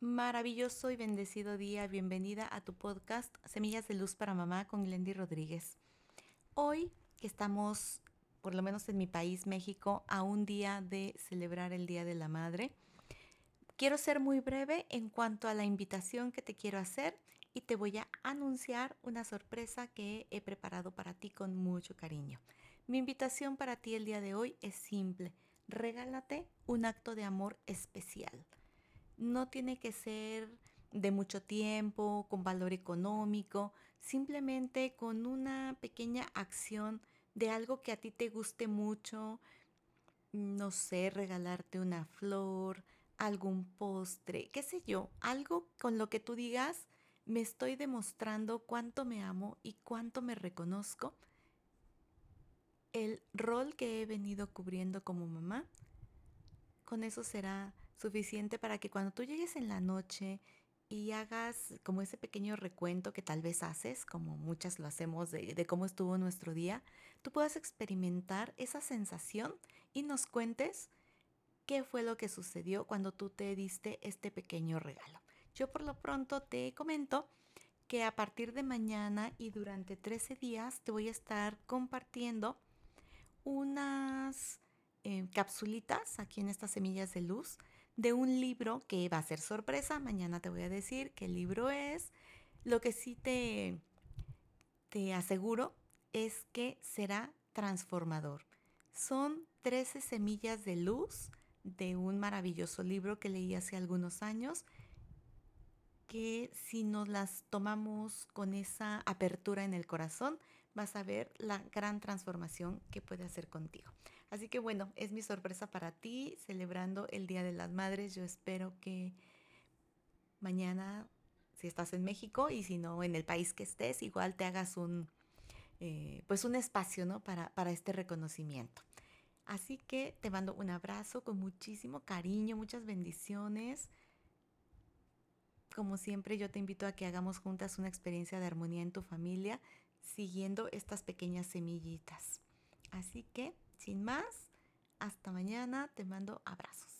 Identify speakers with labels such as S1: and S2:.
S1: Maravilloso y bendecido día, bienvenida a tu podcast Semillas de Luz para Mamá con Glendy Rodríguez. Hoy que estamos, por lo menos en mi país, México, a un día de celebrar el Día de la Madre, quiero ser muy breve en cuanto a la invitación que te quiero hacer y te voy a anunciar una sorpresa que he preparado para ti con mucho cariño. Mi invitación para ti el día de hoy es simple, regálate un acto de amor especial no tiene que ser de mucho tiempo, con valor económico, simplemente con una pequeña acción de algo que a ti te guste mucho, no sé, regalarte una flor, algún postre, qué sé yo, algo con lo que tú digas, me estoy demostrando cuánto me amo y cuánto me reconozco. El rol que he venido cubriendo como mamá, con eso será suficiente para que cuando tú llegues en la noche y hagas como ese pequeño recuento que tal vez haces, como muchas lo hacemos de, cómo estuvo nuestro día, tú puedas experimentar esa sensación y nos cuentes qué fue lo que sucedió cuando tú te diste este pequeño regalo. Yo por lo pronto te comento que a partir de mañana y durante 13 días te voy a estar compartiendo unas eh, capsulitas aquí en estas semillas de luz de un libro que va a ser sorpresa. Mañana te voy a decir qué libro es. Lo que sí te, te aseguro es que será transformador. Son 13 semillas de luz de un maravilloso libro que leí hace algunos años que si nos las tomamos con esa apertura en el corazón, vas a ver la gran transformación que puede hacer contigo. Así que bueno, es mi sorpresa para ti celebrando el Día de las Madres. Yo espero que mañana, si estás en México y si no en el país que estés, igual te hagas un, eh, pues un espacio ¿no? para, para este reconocimiento. Así que te mando un abrazo con muchísimo cariño, muchas bendiciones. Como siempre, yo te invito a que hagamos juntas una experiencia de armonía en tu familia siguiendo estas pequeñas semillitas. Así que, sin más, hasta mañana, te mando abrazos.